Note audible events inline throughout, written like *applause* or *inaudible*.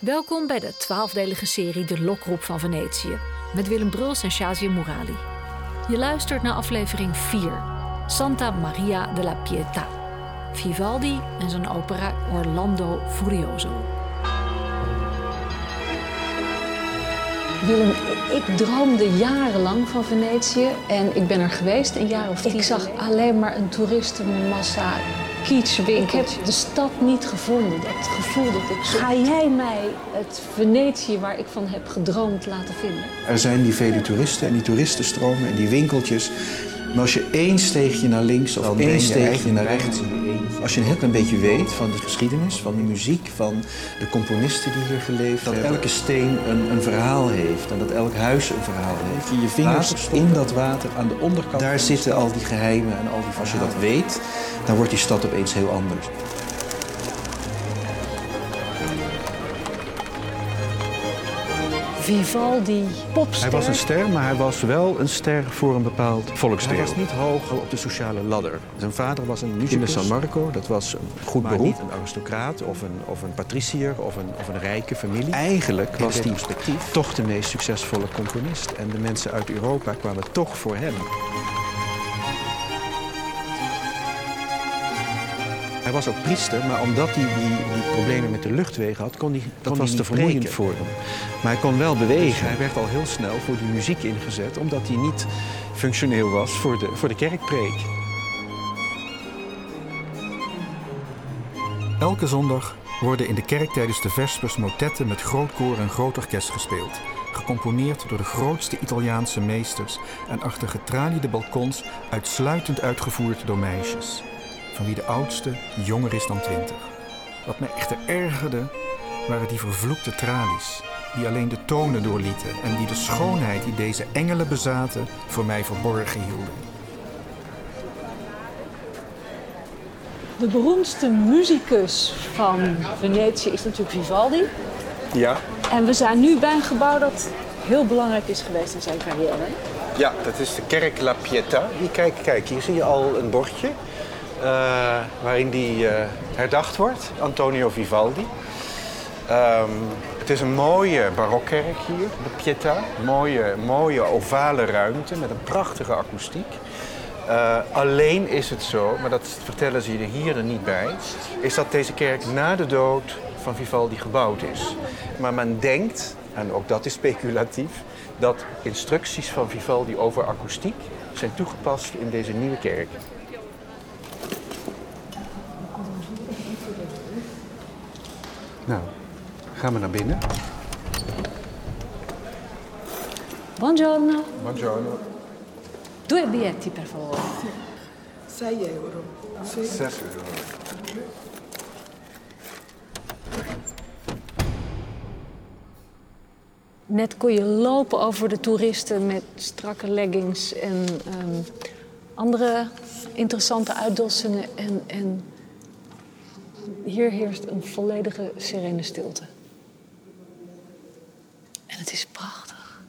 Welkom bij de twaalfdelige serie De Lokroep van Venetië met Willem Bruls en Shazia Murali. Je luistert naar aflevering 4, Santa Maria de la Pietà, Vivaldi en zijn opera Orlando Furioso. Willem, ik droomde jarenlang van Venetië en ik ben er geweest een jaar of tien. Ik zag alleen maar een toeristenmassa, kitschwinkeltjes. Ik heb de stad niet gevonden, dat gevoel dat ik zo... Ga jij mij het Venetië waar ik van heb gedroomd laten vinden? Er zijn die vele toeristen en die toeristenstromen en die winkeltjes. Maar als je één steegje naar links of één steegje naar rechts... Als je een heel klein beetje weet van de geschiedenis, van de muziek, van de componisten die hier geleefd hebben. Dat elke steen een, een verhaal heeft en dat elk huis een verhaal heeft. Je je vingers in dat water aan de onderkant. Daar zitten al die geheimen en al die Als je dat weet, dan wordt die stad opeens heel anders. Vivaldi, popster. Hij was een ster, maar hij was wel een ster voor een bepaald volksdeel. Hij was niet hoog op de sociale ladder. Zijn vader was een musicus in San Marco. Dat was een goed maar beroep. niet een aristocraat of een, of een patricier of een, of een rijke familie. Eigenlijk was hij toch de meest succesvolle componist. En de mensen uit Europa kwamen toch voor hem. Hij was ook priester, maar omdat hij die, die problemen met de luchtwegen had, kon hij, dat was te vermoeiend voor hem. Maar hij kon wel bewegen. Dus hij werd al heel snel voor die muziek ingezet, omdat hij niet functioneel was voor de, voor de kerkpreek. Elke zondag worden in de kerk tijdens de Vespers motetten met groot koor en groot orkest gespeeld. Gecomponeerd door de grootste Italiaanse meesters en achter getraliede balkons uitsluitend uitgevoerd door meisjes van wie de oudste jonger is dan twintig. Wat mij echter ergerde, waren die vervloekte tralies, die alleen de tonen doorlieten en die de schoonheid die deze engelen bezaten voor mij verborgen hielden. De beroemdste muzikus van Venetië is natuurlijk Vivaldi. Ja. En we zijn nu bij een gebouw dat heel belangrijk is geweest in zijn carrière. Ja, dat is de kerk La Pietà. Hier, kijk, kijk, hier zie je al een bordje. Uh, waarin die uh, herdacht wordt, Antonio Vivaldi. Um, het is een mooie barokkerk hier, de Pietà. Mooie, mooie ovale ruimte met een prachtige akoestiek. Uh, alleen is het zo, maar dat vertellen ze hier er niet bij, is dat deze kerk na de dood van Vivaldi gebouwd is. Maar men denkt, en ook dat is speculatief, dat instructies van Vivaldi over akoestiek zijn toegepast in deze nieuwe kerk. Nou, gaan we naar binnen. Buongiorno. Buongiorno. Due biglietti, per favore. 6 euro. 6 euro. Net kon je lopen over de toeristen met strakke leggings en um, andere interessante uitdossingen. En, en hier heerst een volledige serene stilte. En het is prachtig.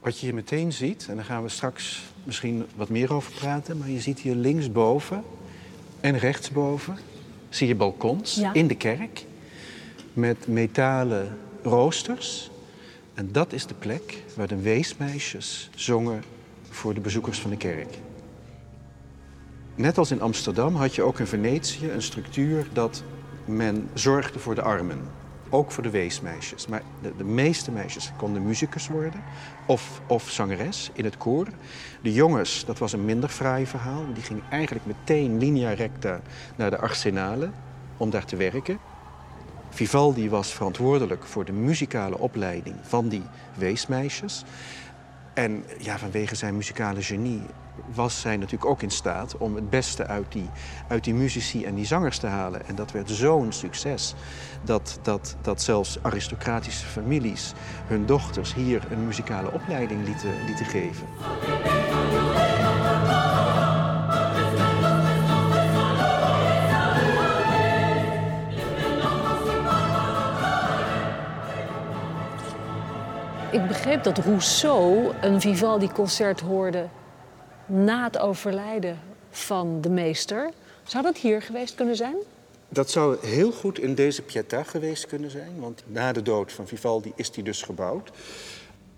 Wat je hier meteen ziet, en daar gaan we straks misschien wat meer over praten, maar je ziet hier linksboven en rechtsboven zie je balkons in de kerk met metalen roosters. En dat is de plek waar de weesmeisjes zongen voor de bezoekers van de kerk. Net als in Amsterdam had je ook in Venetië een structuur dat men zorgde voor de armen. Ook voor de weesmeisjes. Maar de, de meeste meisjes konden muzikus worden of, of zangeres in het koor. De jongens, dat was een minder fraai verhaal. Die gingen eigenlijk meteen linea recta naar de arsenalen om daar te werken. Vivaldi was verantwoordelijk voor de muzikale opleiding van die weesmeisjes. En ja, vanwege zijn muzikale genie was zij natuurlijk ook in staat om het beste uit die, uit die muzici en die zangers te halen. En dat werd zo'n succes dat, dat, dat zelfs aristocratische families hun dochters hier een muzikale opleiding lieten, lieten geven. Ik begreep dat Rousseau een Vivaldi-concert hoorde na het overlijden van de meester. Zou dat hier geweest kunnen zijn? Dat zou heel goed in deze Pietà geweest kunnen zijn, want na de dood van Vivaldi is die dus gebouwd.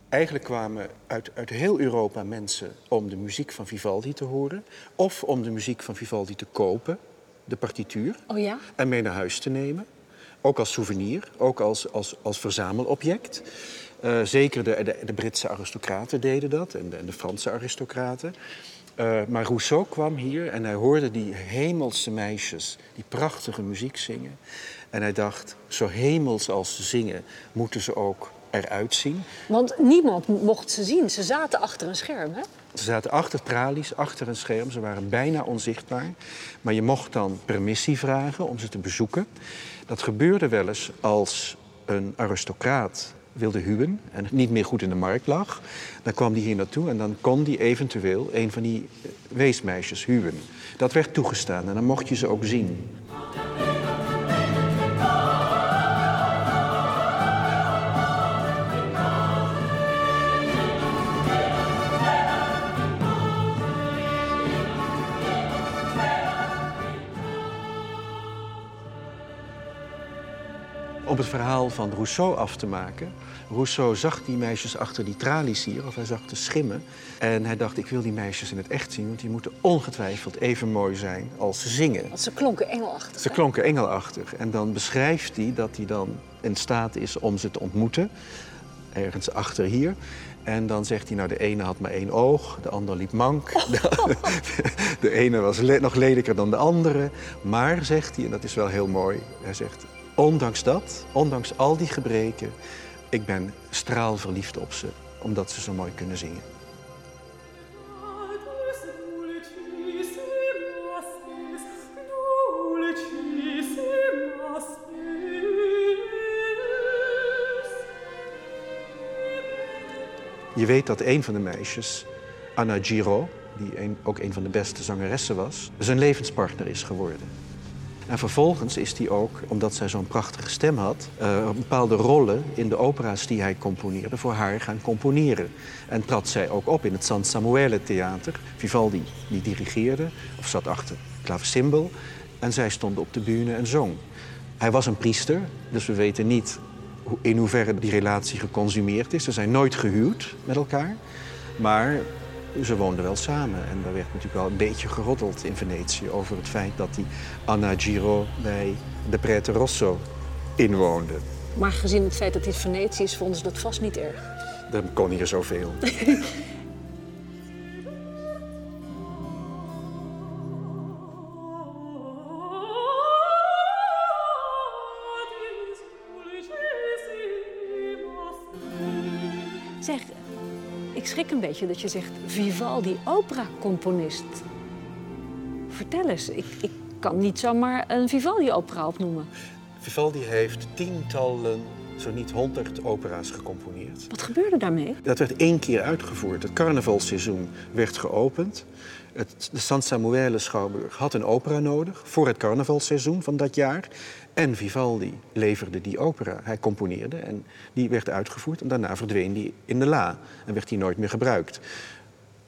Eigenlijk kwamen uit, uit heel Europa mensen om de muziek van Vivaldi te horen, of om de muziek van Vivaldi te kopen, de partituur, Oh ja? en mee naar huis te nemen. Ook als souvenir, ook als, als, als verzamelobject. Eh, zeker de, de, de Britse aristocraten deden dat en de, de Franse aristocraten. Eh, maar Rousseau kwam hier en hij hoorde die hemelse meisjes die prachtige muziek zingen. En hij dacht, zo hemels als ze zingen, moeten ze ook eruit zien. Want niemand mocht ze zien. Ze zaten achter een scherm, hè? Ze zaten achter tralies, achter een scherm. Ze waren bijna onzichtbaar. Maar je mocht dan permissie vragen om ze te bezoeken. Dat gebeurde wel eens als een aristocraat wilde huwen en niet meer goed in de markt lag. Dan kwam die hier naartoe en dan kon die eventueel een van die eh, weesmeisjes huwen. Dat werd toegestaan en dan mocht je ze ook zien. Om het verhaal van Rousseau af te maken. Rousseau zag die meisjes achter die tralies hier, of hij zag de schimmen. En hij dacht, ik wil die meisjes in het echt zien, want die moeten ongetwijfeld even mooi zijn als ze zingen. Want ze klonken engelachtig. Ze klonken engelachtig. En dan beschrijft hij dat hij dan in staat is om ze te ontmoeten. Ergens achter hier. En dan zegt hij, nou de ene had maar één oog, de ander liep mank. *laughs* De, *laughs* de ene was le- nog lelijker dan de andere. Maar, zegt hij, en dat is wel heel mooi, hij zegt... Ondanks dat, ondanks al die gebreken, ik ben straalverliefd op ze. Omdat ze zo mooi kunnen zingen. Je weet dat een van de meisjes, Anna Giro, die ook een van de beste zangeressen was, zijn levenspartner is geworden. En vervolgens is hij ook, omdat zij zo'n prachtige stem had, eh, bepaalde rollen in de opera's die hij componeerde voor haar gaan componeren. En trad zij ook op in het San Samuele Theater. Vivaldi die dirigeerde, of zat achter klavecimbal. En zij stond op de bühne en zong. Hij was een priester, dus we weten niet in hoeverre die relatie geconsumeerd is. Ze zijn nooit gehuwd met elkaar, maar ze woonden wel samen. En daar werd natuurlijk wel een beetje geroddeld in Venetië over het feit dat die Anna Giro bij de Prete Rosso inwoonde. Maar gezien het feit dat dit Venetië is, vonden ze dat vast niet erg. Dan kon hier zoveel. *laughs* een beetje dat je zegt Vivaldi, opera-componist. Vertel eens, ik, ik kan niet zomaar een Vivaldi-opera opnoemen. Vivaldi heeft tientallen, zo niet honderd opera's gecomponeerd. Wat gebeurde daarmee? Dat werd één keer uitgevoerd. Het carnavalseizoen werd geopend. Het, de San Samuele Schouwburg had een opera nodig voor het carnavalseizoen van dat jaar. En Vivaldi leverde die opera. Hij componeerde en die werd uitgevoerd. En daarna verdween die in de la en werd die nooit meer gebruikt.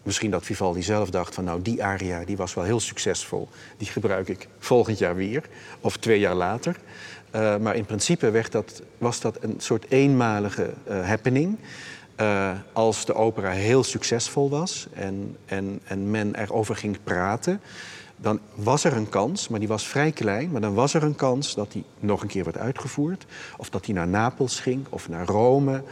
Misschien dat Vivaldi zelf dacht van nou die aria die was wel heel succesvol. Die gebruik ik volgend jaar weer of twee jaar later. Uh, maar in principe werd dat, was dat een soort eenmalige uh, happening. Uh, als de opera heel succesvol was en, en, en men erover ging praten, dan was er een kans, maar die was vrij klein, maar dan was er een kans dat die nog een keer werd uitgevoerd. Of dat die naar Napels ging of naar Rome.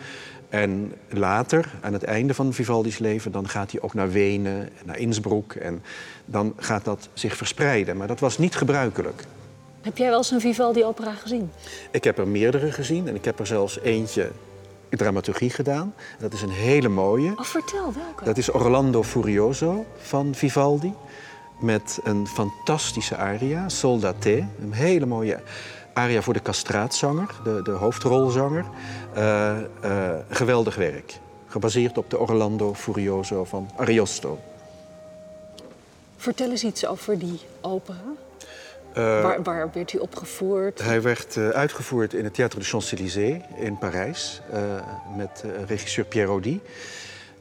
En later, aan het einde van Vivaldi's leven, dan gaat hij ook naar Wenen en naar Innsbruck. En dan gaat dat zich verspreiden. Maar dat was niet gebruikelijk. Heb jij wel eens een Vivaldi-opera gezien? Ik heb er meerdere gezien en ik heb er zelfs eentje dramaturgie gedaan. Dat is een hele mooie. Oh, vertel welke. Dat is Orlando Furioso van Vivaldi. Met een fantastische aria, Soldate. Een hele mooie aria voor de castraatzanger, de, de hoofdrolzanger. Uh, uh, geweldig werk. Gebaseerd op de Orlando Furioso van Ariosto. Vertel eens iets over die opera. Uh, waar, waar, werd hij opgevoerd? Hij werd uh, uitgevoerd in het Théâtre de Champs-Élysées in Parijs uh, met regisseur Pierre Audi.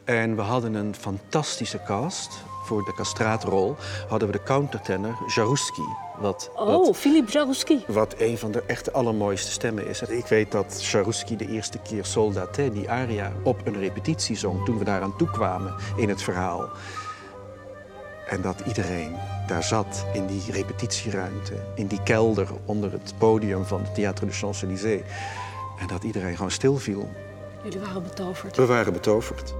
En we hadden een fantastische cast. Voor de castraatrol hadden we de countertenor Jaruski. Wat, oh, Philip Jarouski. Wat een van de echte allermooiste stemmen is. Ik weet dat Jarouski de eerste keer Soldate, die aria, op een repetitie zong... toen we daaraan toekwamen in het verhaal. En dat iedereen daar zat in die repetitieruimte, in die kelder onder het podium van het Théâtre de Champs-Élysées. En dat iedereen gewoon stilviel. Jullie waren betoverd. We waren betoverd.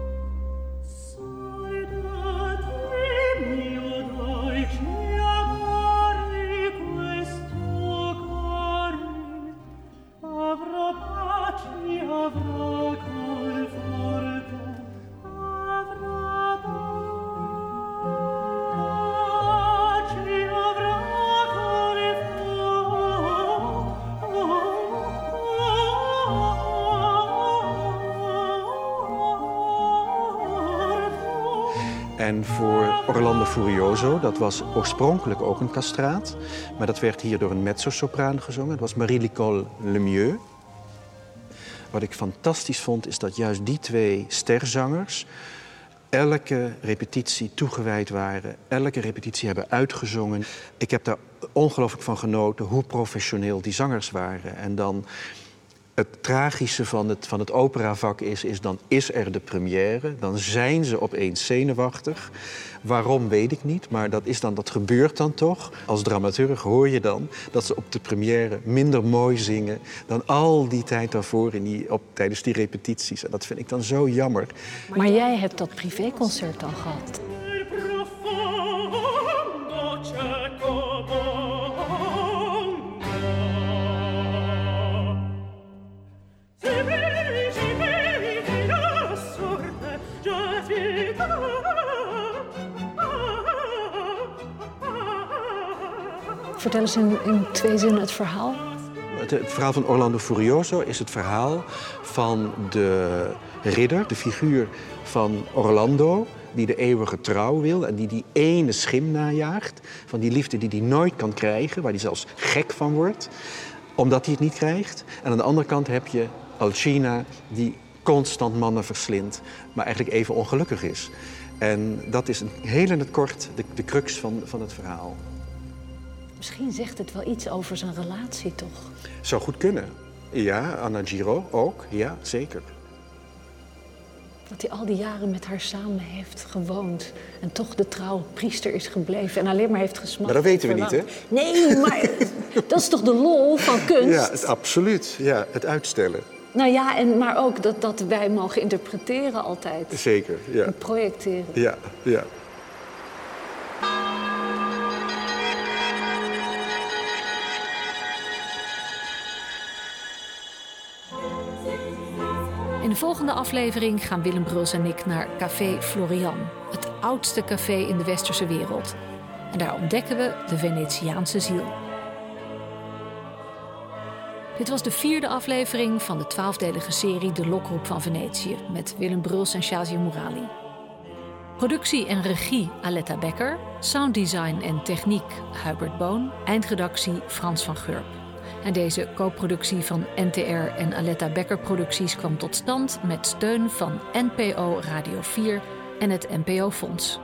En voor Orlando Furioso, dat was oorspronkelijk ook een castraat. Maar dat werd hier door een mezzo-sopraan gezongen. Dat was Marie-Nicole Lemieux. Wat ik fantastisch vond, is dat juist die twee sterzangers... elke repetitie toegewijd waren, elke repetitie hebben uitgezongen. Ik heb daar ongelooflijk van genoten hoe professioneel die zangers waren. En dan het tragische van het, van het operavak is, is dan is er de première. Dan zijn ze opeens zenuwachtig. Waarom weet ik niet, maar dat, is dan, dat gebeurt dan toch. Als dramaturg hoor je dan dat ze op de première minder mooi zingen... dan al die tijd daarvoor in die, op, tijdens die repetities. En dat vind ik dan zo jammer. Maar jij hebt dat privéconcert dan gehad. Vertel eens in, in twee zinnen het verhaal. Het, verhaal van Orlando Furioso is het verhaal van de ridder, de figuur van Orlando, die de eeuwige trouw wil en die die ene schim najaagt. Van die liefde die hij nooit kan krijgen, waar hij zelfs gek van wordt, omdat hij het niet krijgt. En aan de andere kant heb je Alcina, die constant mannen verslindt, maar eigenlijk even ongelukkig is. En dat is een, heel in het kort de, de crux van, van het verhaal. Misschien zegt het wel iets over zijn relatie, toch? Zou goed kunnen. Ja, Anna Giro ook. Ja, zeker. Dat hij al die jaren met haar samen heeft gewoond. En toch de trouwe priester is gebleven. En alleen maar heeft gesmaakt. Maar dat weten we niet, hè? Nee, maar *laughs* dat is toch de lol van kunst? Ja, het, absoluut. Ja, het uitstellen. Nou ja, en, maar ook dat, dat wij mogen interpreteren altijd. Zeker, ja. En projecteren. Ja, ja. De volgende aflevering gaan Willem Bruls en ik naar Café Florian, het oudste café in de westerse wereld. En daar ontdekken we de Venetiaanse ziel. Dit was de vierde aflevering van de twaalfdelige serie De Lokroep van Venetië met Willem Bruls en Shazia Murali. Productie en regie Aletta Becker, sounddesign en techniek Hubert Boon, eindredactie Frans van Gurp. En deze co-productie van NTR en Aletta Becker Producties kwam tot stand met steun van NPO Radio 4 en het NPO Fonds.